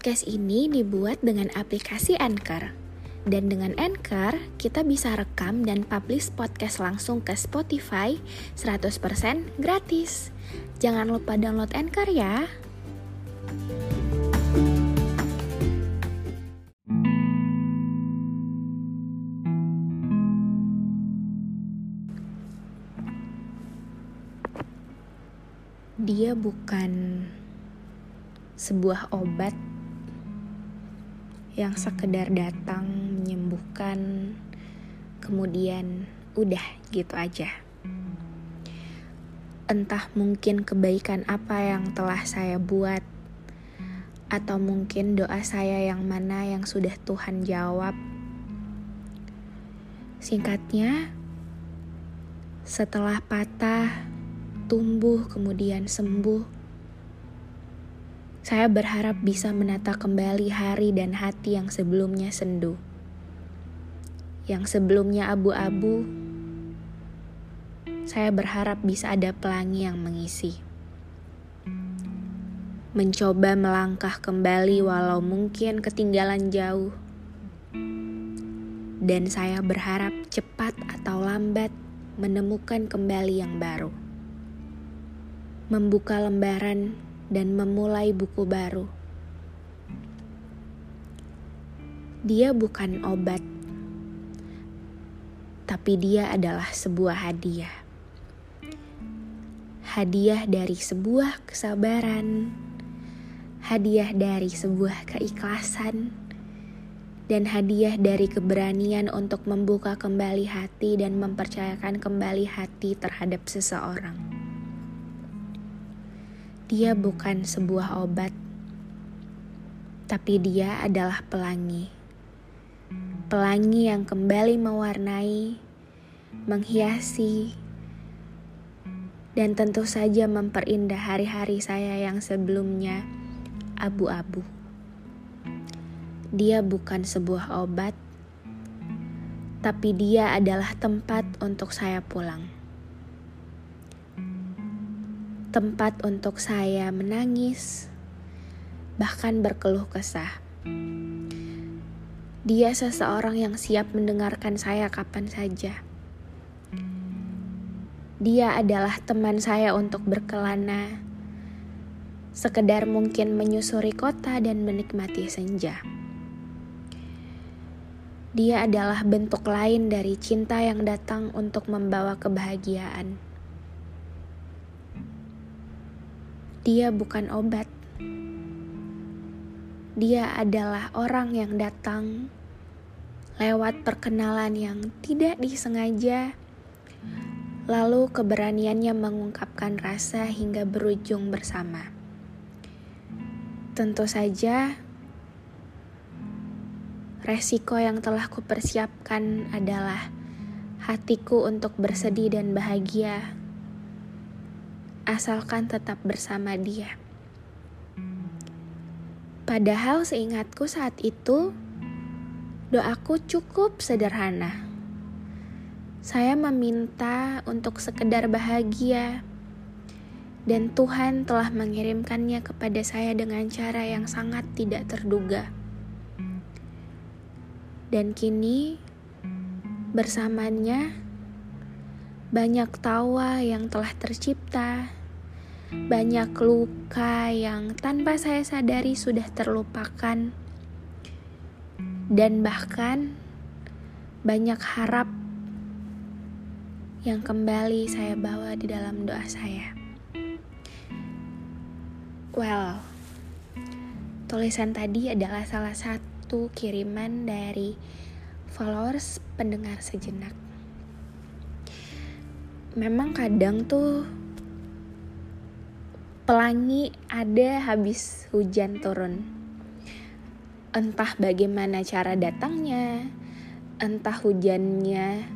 podcast ini dibuat dengan aplikasi Anchor. Dan dengan Anchor, kita bisa rekam dan publish podcast langsung ke Spotify 100% gratis. Jangan lupa download Anchor ya. Dia bukan sebuah obat yang sekedar datang menyembuhkan kemudian udah gitu aja. Entah mungkin kebaikan apa yang telah saya buat atau mungkin doa saya yang mana yang sudah Tuhan jawab. Singkatnya setelah patah tumbuh kemudian sembuh saya berharap bisa menata kembali hari dan hati yang sebelumnya sendu. Yang sebelumnya abu-abu, saya berharap bisa ada pelangi yang mengisi. Mencoba melangkah kembali walau mungkin ketinggalan jauh. Dan saya berharap cepat atau lambat menemukan kembali yang baru. Membuka lembaran dan memulai buku baru. Dia bukan obat, tapi dia adalah sebuah hadiah. Hadiah dari sebuah kesabaran, hadiah dari sebuah keikhlasan, dan hadiah dari keberanian untuk membuka kembali hati dan mempercayakan kembali hati terhadap seseorang. Dia bukan sebuah obat, tapi dia adalah pelangi. Pelangi yang kembali mewarnai, menghiasi, dan tentu saja memperindah hari-hari saya yang sebelumnya abu-abu. Dia bukan sebuah obat, tapi dia adalah tempat untuk saya pulang tempat untuk saya menangis, bahkan berkeluh kesah. Dia seseorang yang siap mendengarkan saya kapan saja. Dia adalah teman saya untuk berkelana, sekedar mungkin menyusuri kota dan menikmati senja. Dia adalah bentuk lain dari cinta yang datang untuk membawa kebahagiaan. Dia bukan obat. Dia adalah orang yang datang lewat perkenalan yang tidak disengaja, lalu keberaniannya mengungkapkan rasa hingga berujung bersama. Tentu saja, resiko yang telah kupersiapkan adalah hatiku untuk bersedih dan bahagia asalkan tetap bersama dia. Padahal seingatku saat itu, doaku cukup sederhana. Saya meminta untuk sekedar bahagia, dan Tuhan telah mengirimkannya kepada saya dengan cara yang sangat tidak terduga. Dan kini, bersamanya, banyak tawa yang telah tercipta banyak luka yang tanpa saya sadari sudah terlupakan, dan bahkan banyak harap yang kembali saya bawa di dalam doa saya. Well, tulisan tadi adalah salah satu kiriman dari followers pendengar sejenak. Memang kadang tuh pelangi ada habis hujan turun. Entah bagaimana cara datangnya, entah hujannya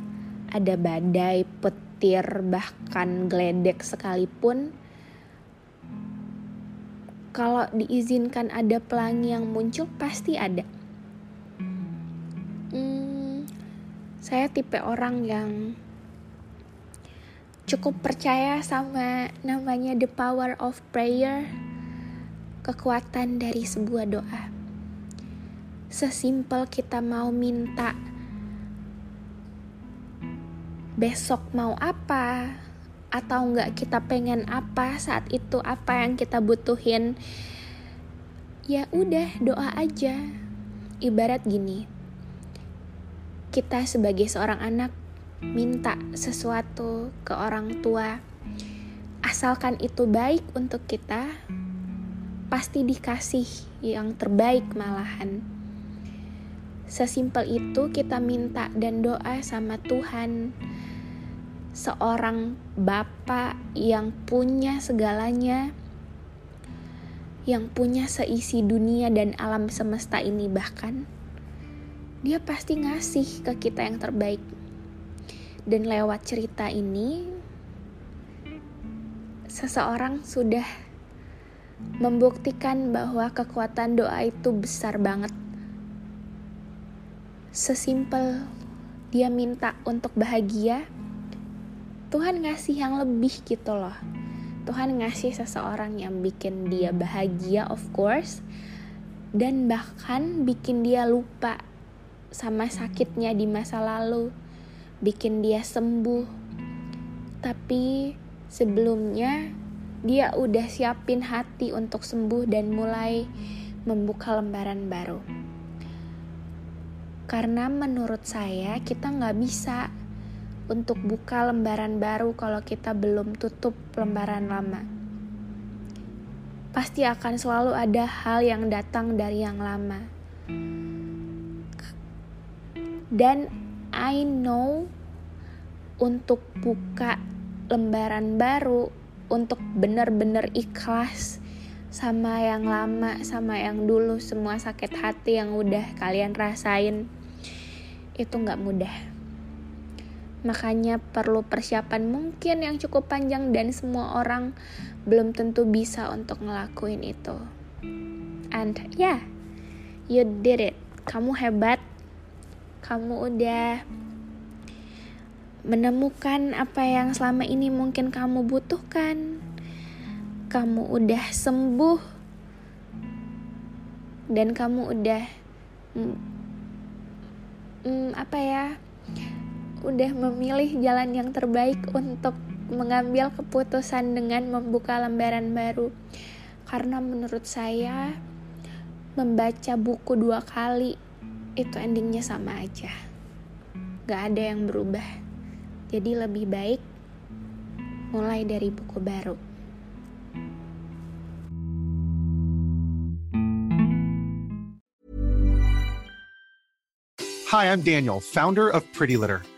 ada badai, petir, bahkan geledek sekalipun, kalau diizinkan ada pelangi yang muncul pasti ada. Hmm, saya tipe orang yang cukup percaya sama namanya the power of prayer, kekuatan dari sebuah doa. Sesimpel kita mau minta besok mau apa, atau enggak kita pengen apa saat itu? Apa yang kita butuhin? Ya udah doa aja. Ibarat gini kita sebagai seorang anak minta sesuatu ke orang tua. Asalkan itu baik untuk kita pasti dikasih yang terbaik malahan. Sesimpel itu kita minta dan doa sama Tuhan. Seorang bapak yang punya segalanya, yang punya seisi dunia dan alam semesta ini, bahkan dia pasti ngasih ke kita yang terbaik. Dan lewat cerita ini, seseorang sudah membuktikan bahwa kekuatan doa itu besar banget. Sesimpel dia minta untuk bahagia, Tuhan ngasih yang lebih gitu loh. Tuhan ngasih seseorang yang bikin dia bahagia of course dan bahkan bikin dia lupa sama sakitnya di masa lalu, bikin dia sembuh. Tapi sebelumnya dia udah siapin hati untuk sembuh dan mulai membuka lembaran baru. Karena menurut saya kita nggak bisa untuk buka lembaran baru kalau kita belum tutup lembaran lama. Pasti akan selalu ada hal yang datang dari yang lama. Dan I know untuk buka lembaran baru, untuk benar-benar ikhlas sama yang lama, sama yang dulu, semua sakit hati yang udah kalian rasain, itu nggak mudah Makanya perlu persiapan mungkin yang cukup panjang dan semua orang belum tentu bisa untuk ngelakuin itu. And yeah, you did it. Kamu hebat. Kamu udah menemukan apa yang selama ini mungkin kamu butuhkan. Kamu udah sembuh dan kamu udah mm, mm, apa ya? udah memilih jalan yang terbaik untuk mengambil keputusan dengan membuka lembaran baru. Karena menurut saya membaca buku dua kali itu endingnya sama aja. Gak ada yang berubah. Jadi lebih baik mulai dari buku baru. Hi, I'm Daniel, founder of Pretty Litter.